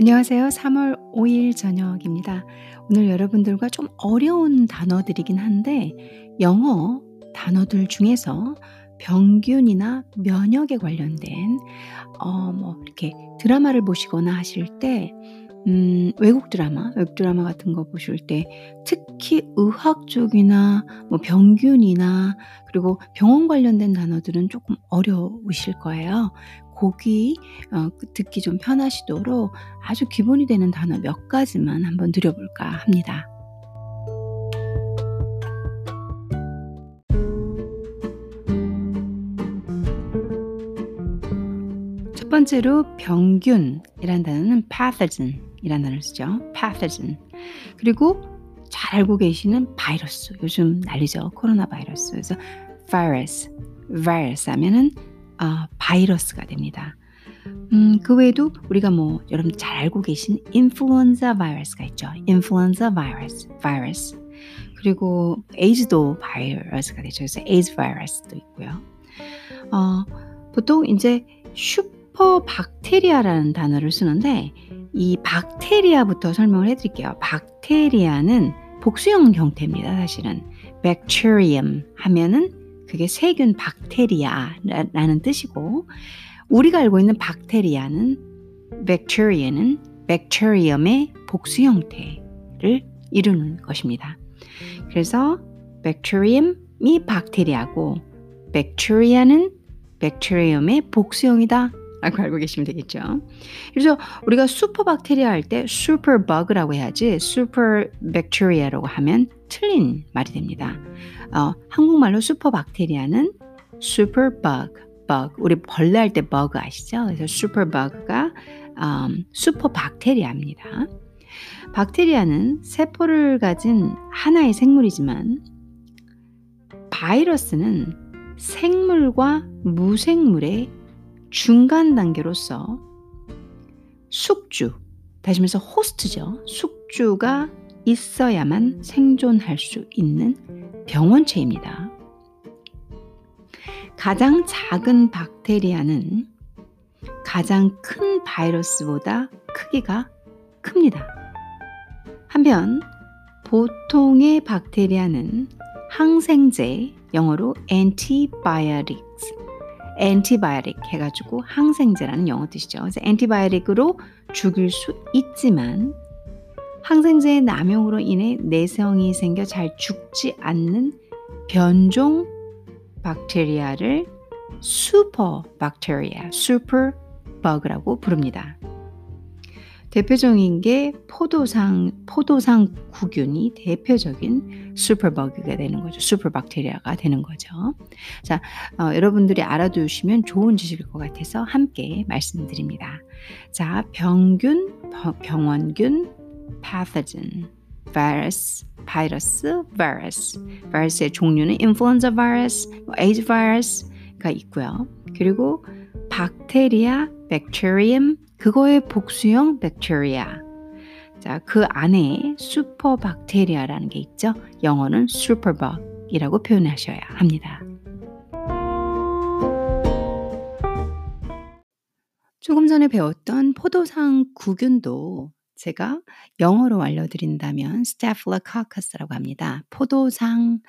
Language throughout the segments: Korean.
안녕하세요. 3월 5일 저녁입니다. 오늘 여러분들과 좀 어려운 단어들이긴 한데 영어 단어들 중에서 병균이나 면역에 관련된 어 뭐 이렇게 드라마를 보시거나 하실 때 음 외국 드라마, 외국 드라마 같은 거 보실 때 특히 의학 쪽이나 뭐 병균이나 그리고 병원 관련된 단어들은 조금 어려우실 거예요. 고기 어그 듣기 좀 편하시도록 아주 기본이 되는 단어 몇 가지만 한번 드려볼까 합니다. 첫 번째로 병균이란 단어는 pathogen 이란 단어를 쓰죠. pathogen. 그리고 잘 알고 계시는 바이러스. 요즘 난리죠. 코로나 바이러스. 그래서 virus, virus 하면은 어, 바이러스가 됩니다. 음, 그 외에도 우리가 뭐 여러분 잘 알고 계신 인플루엔자 바이러스가 있죠. 인플루엔자 바이러스, 바이러스. 그리고 에이즈도 바이러스가 되죠. 그래서 에이즈 바이러스도 있고요. 어, 보통 이제 슈퍼 박테리아라는 단어를 쓰는데 이 박테리아부터 설명을 해드릴게요. 박테리아는 복수형 형태입니다. 사실은 bacterium 하면은 그게 세균 박테리아라는 뜻이고 우리가 알고 있는 박테리아는 bacteria는 bacterium의 복수 형태를 이루는 것입니다. 그래서 bacterium이 박테리아고 bacteria는 bacterium의 복수형이다. 라고 알고 계시면 되겠죠. 그래서 우리가 슈퍼박테리아 할 때 superbug라고 해야지 super bacteria라고 하면 틀린 말이 됩니다. 어, 한국말로 슈퍼박테리아는 superbug, bug. 우리 벌레 할 때 버그 아시죠? 그래서 superbug가 음, 슈퍼박테리아입니다. 박테리아는 세포를 가진 하나의 생물이지만 바이러스는 생물과 무생물의 중간 단계로서 숙주, 다시 말해서 호스트죠. 숙주가 있어야만 생존할 수 있는 병원체입니다. 가장 작은 박테리아는 가장 큰 바이러스보다 크기가 큽니다. 한편 보통의 박테리아는 항생제, 영어로 antibiotics, antibiotic 해가지고 항생제라는 영어 뜻이죠. 그래서 antibiotic으로 죽일 수 있지만 항생제의 남용으로 인해 내성이 생겨 잘 죽지 않는 변종 박테리아를 슈퍼 박테리아, superbug라고 부릅니다. 대표적인 게 포도상 포도상 구균이 대표적인 superbug가 되는 거죠. 슈퍼박테리아가 되는 거죠. 자, 어, 여러분들이 알아두시면 좋은 지식일 것 같아서 함께 말씀드립니다. 자, 병균, 병원균, pathogen, virus, 바이러스, virus. 바이러스의 종류는 influenza virus, AIDS virus가 있고요. 그리고 박테리아, bacterium, 그거의 복수형 bacteria. 자, 그 안에 슈퍼박테리아라는 게 있죠. 영어는 superbug이라고 표현하셔야 합니다. 조금 전에 배웠던 포도상 구균도 제가 영어로 알려드린다면 Staphylococcus라고 합니다. 포도상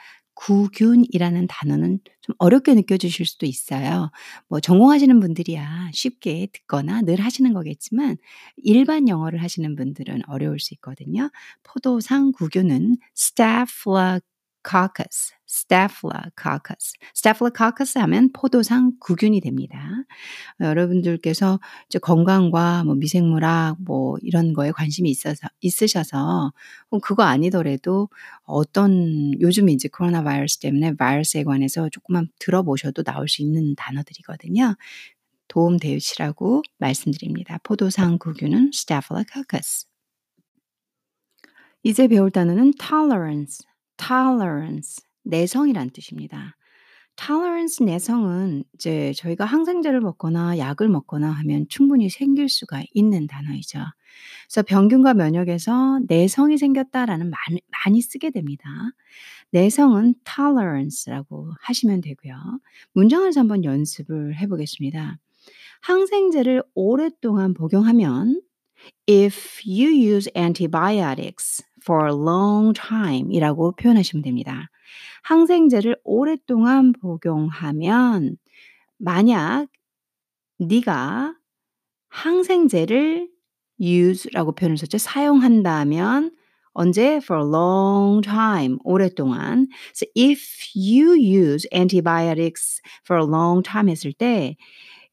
구균이라는 단어는 좀 어렵게 느껴지실 수도 있어요. 뭐 전공하시는 분들이야 쉽게 듣거나 늘 하시는 거겠지만 일반 영어를 하시는 분들은 어려울 수 있거든요. 포도상 구균은 Staphylococcus Staphylococcus, Staphylococcus. 하면 포도상 구균이 됩니다. 어, 여러분들께서 건강과 뭐 미생물학 뭐 이런 거에 관심이 있어서 있으셔서 그거 아니더라도 어떤 요즘 이제 코로나 바이러스 때문에 바이러스에 관해서 조금만 들어보셔도 나올 수 있는 단어들이거든요. 도움 되시라고 말씀드립니다. 포도상 구균은 Staphylococcus. 이제 배울 단어는 tolerance. tolerance, 내성이란 뜻입니다. tolerance 내성은 이제 저희가 항생제를 먹거나 약을 먹거나 하면 충분히 생길 수가 있는 단어이죠. 그래서 병균과 면역에서 내성이 생겼다라는 많이, 많이 쓰게 됩니다. 내성은 tolerance라고 하시면 되고요. 문장을 한번 연습을 해보겠습니다. 항생제를 오랫동안 복용하면 If you use antibiotics for a long time 이라고 표현하시면 됩니다. 항생제를 오랫동안 복용하면 만약 네가 항생제를 use라고 표현을 썼죠. 사용한다면 언제? For a long time. 오랫동안. So if you use antibiotics for a long time 했을 때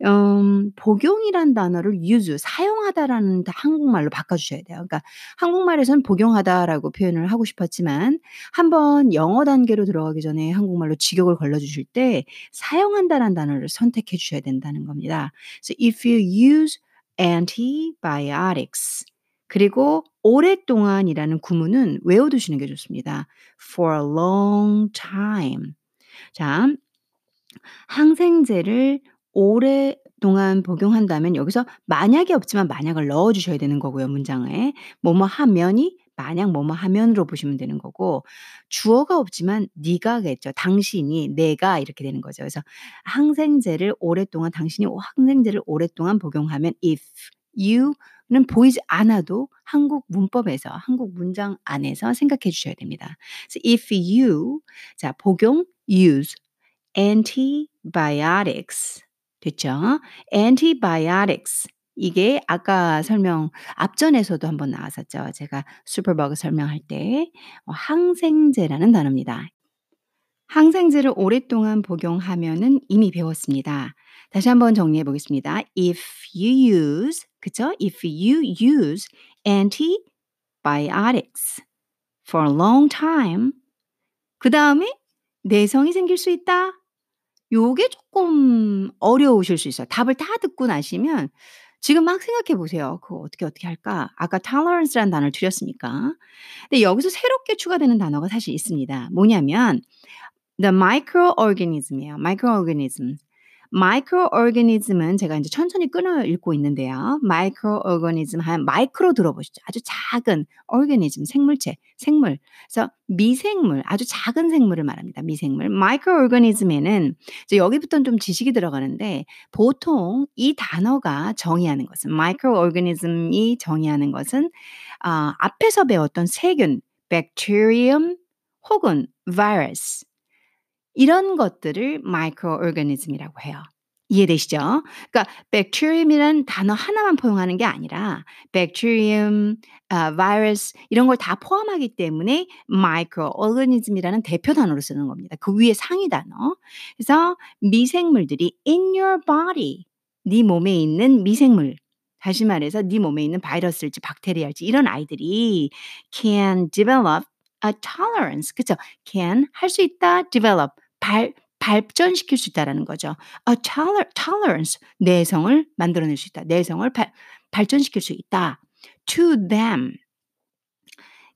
음, 복용이란 단어를 use, 사용하다라는 한국말로 바꿔주셔야 돼요. 그러니까 한국말에서는 복용하다라고 표현을 하고 싶었지만 한번 영어 단계로 들어가기 전에 한국말로 직역을 걸러주실 때 사용한다라는 단어를 선택해 주셔야 된다는 겁니다. So if you use antibiotics 그리고 오랫동안이라는 구문은 외워두시는 게 좋습니다. For a long time. 자, 항생제를 오랫동안 복용한다면 여기서 만약이 없지만 만약을 넣어 주셔야 되는 거고요, 문장에. 뭐뭐 하면이 만약 뭐뭐 하면으로 보시면 되는 거고 주어가 없지만 네가겠죠. 당신이, 내가 이렇게 되는 거죠. 그래서 항생제를 오랫동안 당신이 항생제를 오랫동안 복용하면 if you는 보이지 않아도 한국 문법에서 한국 문장 안에서 생각해 주셔야 됩니다. 그래서 if you 자, 복용 use antibiotics 됐죠? antibiotics 이게 아까 설명 앞전에서도 한번 나왔었죠. 제가 슈퍼버그 설명할 때 어, 항생제라는 단어입니다. 항생제를 오랫동안 복용하면은 이미 배웠습니다. 다시 한번 정리해 보겠습니다. If you use 그쵸? If you use antibiotics for a long time 그 다음에 내성이 생길 수 있다. 요게 조금 어려우실 수 있어요. 답을 다 듣고 나시면 지금 막 생각해 보세요. 그거 어떻게 어떻게 할까? 아까 tolerance라는 단어를 드렸으니까. 근데 여기서 새롭게 추가되는 단어가 사실 있습니다. 뭐냐면 the microorganism이에요. microorganism. 마이크로오르가니즘은 제가 이제 천천히 끊어 읽고 있는데요. 마이크로오르가니즘 한 마이크로 들어보시죠. 아주 작은 오르가니즘 생물체, 생물. 그래서 미생물, 아주 작은 생물을 말합니다. 미생물. 마이크로오르가니즘에는 이제 여기부터는 좀 지식이 들어가는데 보통 이 단어가 정의하는 것은 마이크로오르가니즘이 정의하는 것은 아, 앞에서 배웠던 세균, 백테리움 혹은 바 이런 것들을 마이크로오르가니즘이라고 해요. 이해되시죠? 그러니까 bacterium이라는 단어 하나만 포용하는 게 아니라 bacterium, 아, virus 이런 걸 다 포함하기 때문에 microorganism이라는 대표 단어로 쓰는 겁니다. 그 위에 상위 단어. 그래서 미생물들이 in your body, 네 몸에 있는 미생물 다시 말해서 네 몸에 있는 바이러스일지 박테리아일지 이런 아이들이 can develop a tolerance. 그쵸? can 할 수 있다, develop 발, 발전시킬 수 있다라는 거죠. A toler, tolerance 내성을 만들어낼 수 있다. 내성을 발, 발전시킬 수 있다. To them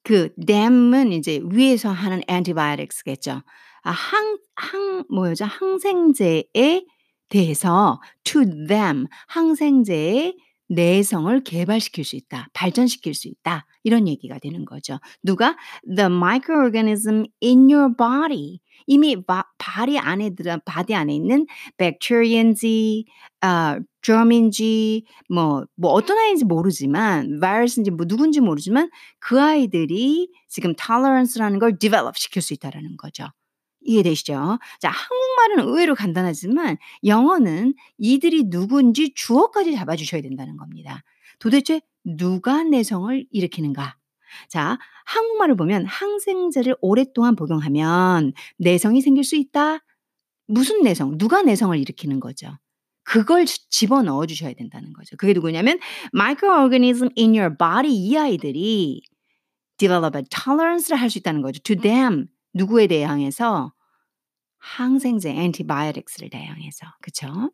그 them은 이제 위에서 하는 antibiotics겠죠. 아, 항, 항 뭐였죠? 항생제에 대해서 to them 항생제의 내성을 개발시킬 수 있다. 발전시킬 수 있다. 이런 얘기가 되는 거죠. 누가 the microorganism in your body 이미 바, body 안에 들어 body 안에 있는 bacteria인지 아 germ인지 뭐, 뭐 어떤 아이인지 모르지만 virus인지 뭐 누군지 모르지만 그 아이들이 지금 tolerance라는 걸 develop 시킬 수 있다라는 거죠. 이해되시죠? 자, 한국말은 의외로 간단하지만 영어는 이들이 누군지 주어까지 잡아주셔야 된다는 겁니다. 도대체 누가 내성을 일으키는가? 자, 한국말을 보면 항생제를 오랫동안 복용하면 내성이 생길 수 있다. 무슨 내성? 누가 내성을 일으키는 거죠? 그걸 집어 넣어 주셔야 된다는 거죠. 그게 누구냐면 microorganism in your body 이 아이들이 develop a tolerance를 할 수 있다는 거죠. to them 누구에 대항해서 항생제 antibiotics를 대항해서 그쵸?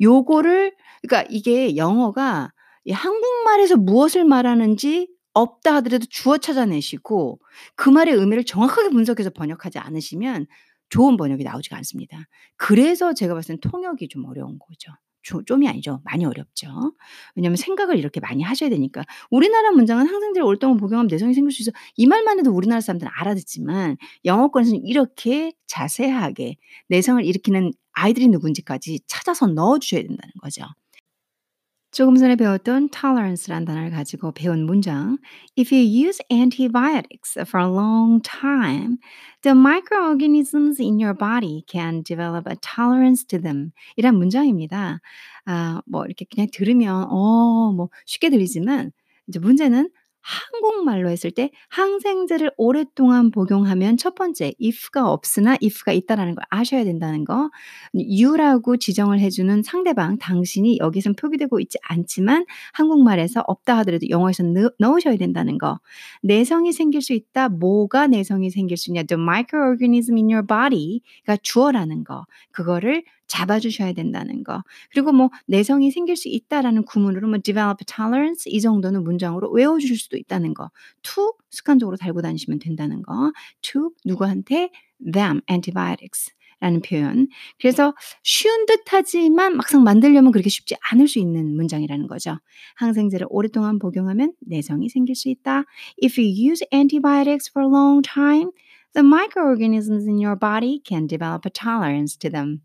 요거를 그러니까 이게 영어가 한국말에서 무엇을 말하는지 없다 하더라도 주어 찾아내시고 그 말의 의미를 정확하게 분석해서 번역하지 않으시면 좋은 번역이 나오지가 않습니다. 그래서 제가 봤을 땐 통역이 좀 어려운 거죠. 좀이 아니죠. 많이 어렵죠. 왜냐하면 생각을 이렇게 많이 하셔야 되니까. 우리나라 문장은 항생제를 오랫동안 복용하면 내성이 생길 수 있어. 이 말만 해도 우리나라 사람들은 알아듣지만 영어권에서는 이렇게 자세하게 내성을 일으키는 아이들이 누군지까지 찾아서 넣어 주셔야 된다는 거죠. 조금 전에 배웠던 tolerance란 단어를 가지고 배운 문장 If you use antibiotics for a long time, the microorganisms in your body can develop a tolerance to them. 이란 문장입니다. 아, 뭐 이렇게 그냥 들으면 어, 뭐 쉽게 들리지만 이제 문제는 한국말로 했을 때 항생제를 오랫동안 복용하면 첫 번째 if가 없으나 if가 있다라는 걸 아셔야 된다는 거. you라고 지정을 해주는 상대방 당신이 여기선 표기되고 있지 않지만 한국말에서 없다 하더라도 영어에서 넣, 넣으셔야 된다는 거. 내성이 생길 수 있다. 뭐가 내성이 생길 수 있냐? The microorganism in your body가 주어라는 거. 그거를 잡아주셔야 된다는 거. 그리고 뭐 내성이 생길 수 있다라는 구문으로 뭐 develop tolerance 이 정도는 문장으로 외워주실 수도 있다는 거. to 습관적으로 달고 다니시면 된다는 거. to 누구한테 them antibiotics. 라는 표현. 그래서 쉬운 듯 하지만 막상 만들려면 그렇게 쉽지 않을 수 있는 문장이라는 거죠. 항생제를 오랫동안 복용하면 내성이 생길 수 있다. If you use antibiotics for a long time, the microorganisms in your body can develop a tolerance to them.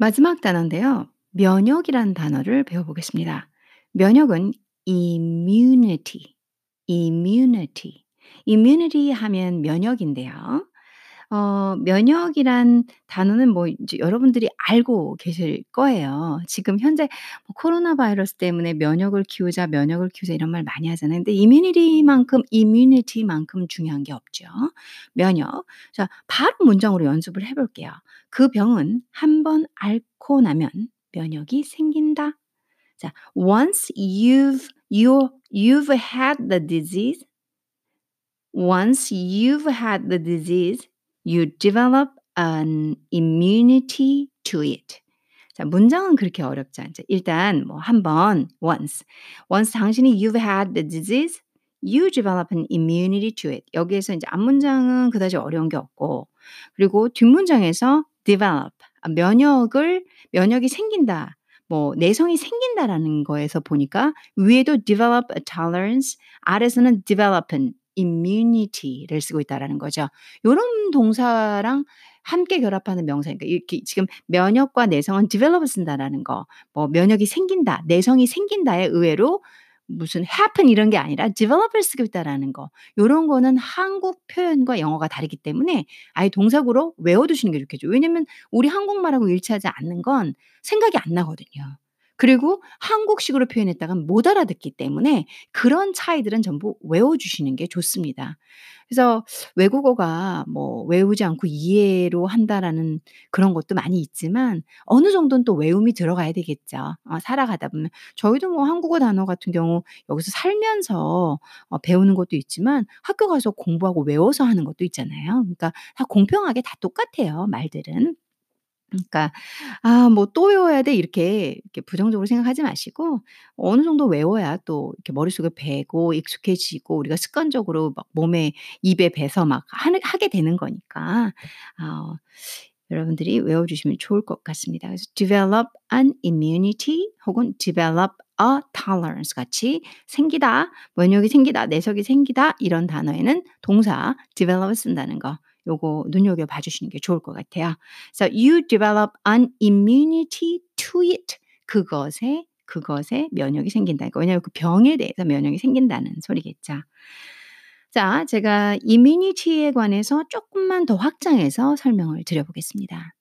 마지막 단어인데요. 면역이라는 단어를 배워보겠습니다. 면역은 immunity, immunity, immunity 하면 면역인데요. 어 면역이란 단어는 뭐 이제 여러분들이 알고 계실 거예요. 지금 현재 뭐 코로나 바이러스 때문에 면역을 키우자, 면역을 키우자 이런 말 많이 하잖아요. 근데 immunity만큼 immunity만큼 중요한 게 없죠. 면역. 자, 바로 문장으로 연습을 해 볼게요. 그 병은 한 번 앓고 나면 면역이 생긴다. 자, once you've you you've had the disease once you've had the disease you develop an immunity to it. 자, 문장은 그렇게 어렵지 않죠. 일단 뭐 한번 once once 당신이 you've had the disease you develop an immunity to it. 여기에서 이제 앞문장은 그다지 어려운 게 없고 그리고 뒷문장에서 develop 면역을 면역이 생긴다. 뭐 내성이 생긴다라는 거에서 보니까 위에도 develop a tolerance 아래서는 develop an immunity를 쓰고 있다라는 거죠. 요런 동사랑 함께 결합하는 명사. 그러니까 이렇게 지금 면역과 내성은 develop 쓴다라는 거. 뭐 면역이 생긴다, 내성이 생긴다에 의외로 무슨 happen 이런 게 아니라 develop을 쓰고 있다라는 거. 요런 거는 한국 표현과 영어가 다르기 때문에 아예 동사구로 외워두시는 게 좋겠죠. 왜냐면 우리 한국말하고 일치하지 않는 건 생각이 안 나거든요. 그리고 한국식으로 표현했다간 못 알아듣기 때문에 그런 차이들은 전부 외워주시는 게 좋습니다. 그래서 외국어가 뭐 외우지 않고 이해로 한다라는 그런 것도 많이 있지만 어느 정도는 또 외움이 들어가야 되겠죠. 어, 살아가다 보면 저희도 뭐 한국어 단어 같은 경우 여기서 살면서 어, 배우는 것도 있지만 학교 가서 공부하고 외워서 하는 것도 있잖아요. 그러니까 다 공평하게 다 똑같아요. 말들은. 그러니까 '아 뭐 또 외워야 돼.' 이렇게 이렇게 부정적으로 생각하지 마시고 어느 정도 외워야 또 이렇게 머릿속에 배고 익숙해지고 우리가 습관적으로 막 몸에 입에 배서 막 하게 되는 거니까 어 여러분들이 외워 주시면 좋을 것 같습니다. 그래서 develop an immunity 혹은 develop a tolerance 같이 생기다, 면역이 생기다, 내성이 생기다 이런 단어에는 동사 develop을 쓴다는 거 요거 눈여겨 봐 주시는 게 좋을 것 같아요. So you develop an immunity to it. 그것에 그것에 면역이 생긴다. 왜냐하면 그 병에 대해서 면역이 생긴다는 소리겠죠. 자, 제가 immunity에 관해서 조금만 더 확장해서 설명을 드려보겠습니다.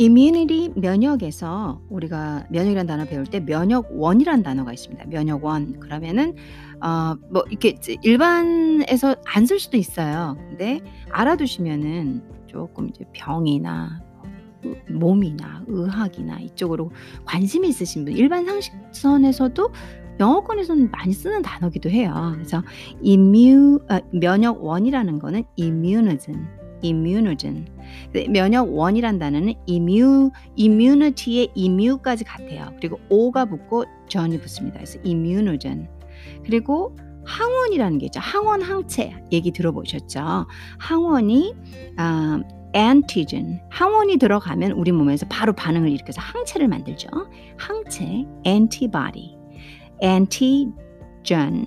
immunity 면역에서 우리가 면역이라는 단어 배울 때 면역원이라는 단어가 있습니다. 면역원 그러면은 어 뭐 이렇게 일반에서 안 쓸 수도 있어요. 근데 알아두시면은 조금 이제 병이나 몸이나 의학이나 이쪽으로 관심이 있으신 분 일반 상식선에서도 영어권에서는 많이 쓰는 단어기도 해요. 그래서 immune 어, 면역원이라는 거는 immunism immunogen. 면역원이란 단어는 immune, immunity의 immu까지 같아요. 그리고 o가 붙고 전이 붙습니다. 그래서 immunogen. 그리고 항원이라는 게 있죠. 항원 항체 얘기 들어보셨죠? 항원이 아, antigen. 항원이 들어가면 우리 몸에서 바로 반응을 일으켜서 항체를 만들죠. 항체, antibody. antigen.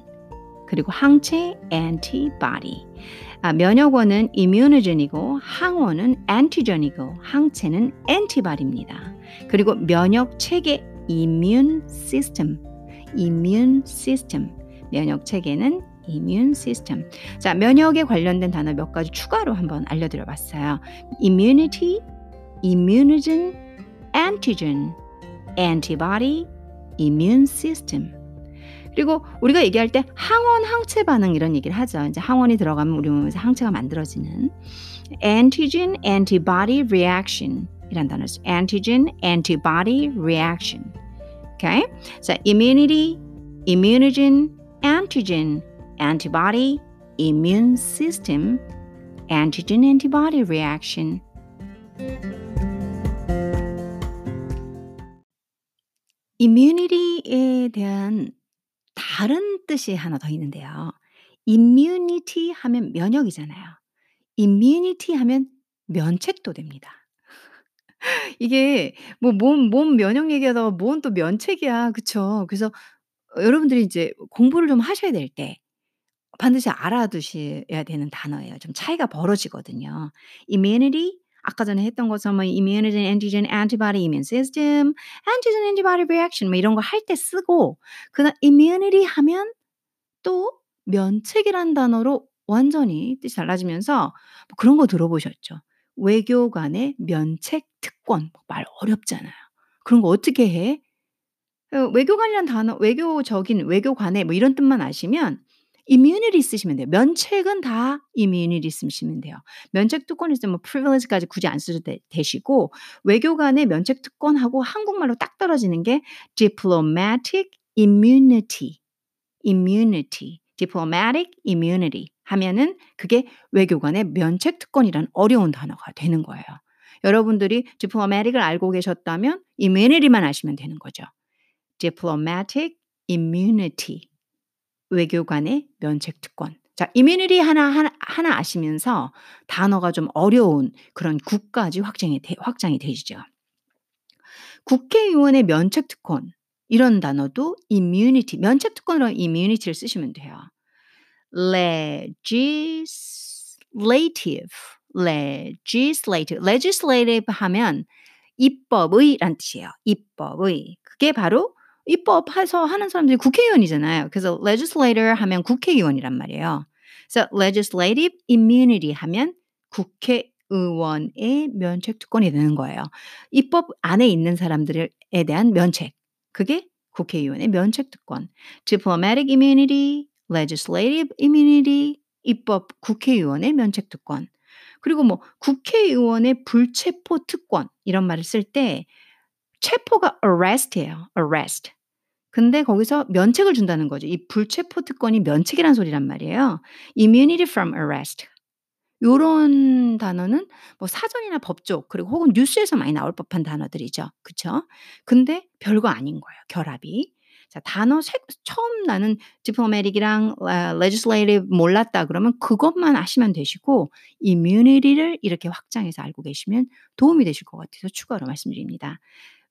그리고 항체, antibody. 아, 면역원은 immunogen이고 항원은 antigen이고 항체는 antibody입니다. 그리고 면역 체계 immune system. Immune system. 면역 체계는 immune system. 자, 면역에 관련된 단어 몇 가지 추가로 한번 알려드려 봤어요. immunity, immunogen, antigen, antibody, immune system. 그리고 우리가 얘기할 때 항원 항체 반응 이런 얘기를 하죠. 이제 항원이 들어가면 우리 몸에서 항체가 만들어지는 antigen antibody reaction 이란 단어죠. antigen antibody reaction. Okay? 자, immunity, immunogen, antigen, antibody, immune system, antigen antibody reaction. immunity에 대한 다른 뜻이 하나 더 있는데요. immunity 하면 면역이잖아요. immunity 하면 면책도 됩니다. 이게 뭐 몸 몸 면역 얘기하다가 뭔또 면책이야. 그쵸? 그래서 여러분들이 이제 공부를 좀 하셔야 될 때 반드시 알아두셔야 되는 단어예요. 좀 차이가 벌어지거든요. immunity 아까 전에 했던 것처럼 뭐 immunogen, antigen, antibody, immune system, antigen, antibody reaction 뭐 이런 거 할 때 쓰고 그다음 immunity 하면 또 면책이란 단어로 완전히 뜻이 달라지면서 뭐 그런 거 들어보셨죠? 외교관의 면책 특권 뭐말 어렵잖아요. 그런 거 어떻게 해? 어, 외교관이란 단어, 외교적인 외교관의 뭐 이런 뜻만 아시면 immunity 쓰시면 돼요. 면책은 다 immunity 쓰시면 돼요. 면책 특권 있으면 뭐 privilege까지 굳이 안 써도 되, 되시고 외교관의 면책 특권하고 한국말로 딱 떨어지는 게 diplomatic immunity, immunity, diplomatic immunity 하면은 그게 외교관의 면책 특권이란 어려운 단어가 되는 거예요. 여러분들이 diplomatic을 알고 계셨다면 immunity만 아시면 되는 거죠. diplomatic immunity 외교관의 면책 특권. 자, 이미니리 하나, 하나, 하나 아시면서 단어가 좀 어려운 그런 국까지 확장이, 되, 확장이 되시죠. 국회의원의 면책 특권. 이런 단어도 immunity, 면책 특권으로 immunity를 쓰시면 돼요. Legislative, legislative, legislative 하면 입법의란 뜻이에요. 입법의. 그게 바로 입법해서 하는 사람들이 국회의원이잖아요. 그래서 legislator 하면 국회의원이란 말이에요. 그래서 legislative immunity 하면 국회의원의 면책 특권이 되는 거예요. 입법 안에 있는 사람들에 대한 면책. 그게 국회의원의 면책 특권. diplomatic immunity, legislative immunity, 입법 국회의원의 면책 특권. 그리고 뭐 국회의원의 불체포 특권 이런 말을 쓸 때 체포가 arrest예요. arrest. 근데 거기서 면책을 준다는 거죠. 이 불체포 특권이 면책이란 소리란 말이에요. immunity from arrest. 요런 단어는 뭐 사전이나 법조 그리고 혹은 뉴스에서 많이 나올 법한 단어들이죠. 그쵸? 근데 별거 아닌 거예요. 결합이. 자, 단어 세, 처음 나는 diplomatic이랑 uh, legislative 몰랐다 그러면 그것만 아시면 되시고 immunity를 이렇게 확장해서 알고 계시면 도움이 되실 것 같아서 추가로 말씀드립니다.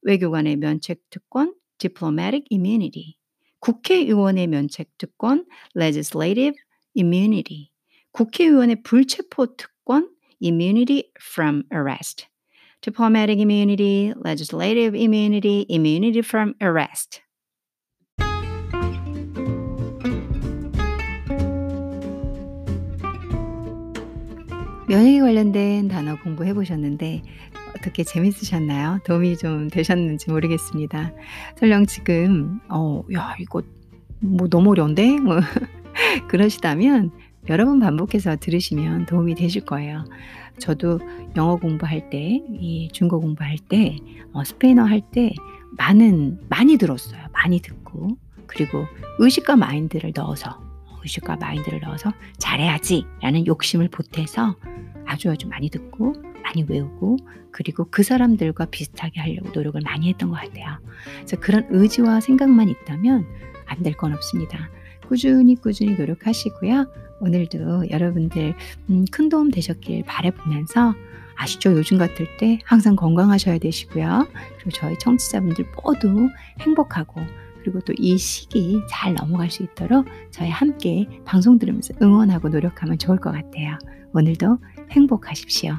외교관의 면책 특권, diplomatic immunity. 국회의원의 면책 특권, legislative immunity. 국회의원의 불체포 특권, immunity from arrest. diplomatic immunity, legislative immunity, immunity from arrest. 면역에 관련된 단어 공부해 보셨는데 어떻게 재밌으셨나요? 도움이 좀 되셨는지 모르겠습니다. 설령 지금 어, 야 이거 뭐 너무 어려운데 뭐 그러시다면 여러 번 반복해서 들으시면 도움이 되실 거예요. 저도 영어 공부할 때, 이 중국 공부할 때, 어, 스페인어 할 때 많은 많이 들었어요. 많이 듣고 그리고 의식과 마인드를 넣어서 의식과 마인드를 넣어서 잘해야지라는 욕심을 보태서 아주 아주 많이 듣고 많이 외우고 그리고 그 사람들과 비슷하게 하려고 노력을 많이 했던 것 같아요. 그래서 그런 의지와 생각만 있다면 안 될 건 없습니다. 꾸준히 꾸준히 노력하시고요. 오늘도 여러분들 음, 큰 도움 되셨길 바라보면서 아시죠? 요즘 같을 때 항상 건강하셔야 되시고요. 그리고 저희 청취자분들 모두 행복하고 그리고 또 이 시기 잘 넘어갈 수 있도록 저희 함께 방송 들으면서 응원하고 노력하면 좋을 것 같아요. 오늘도 행복하십시오.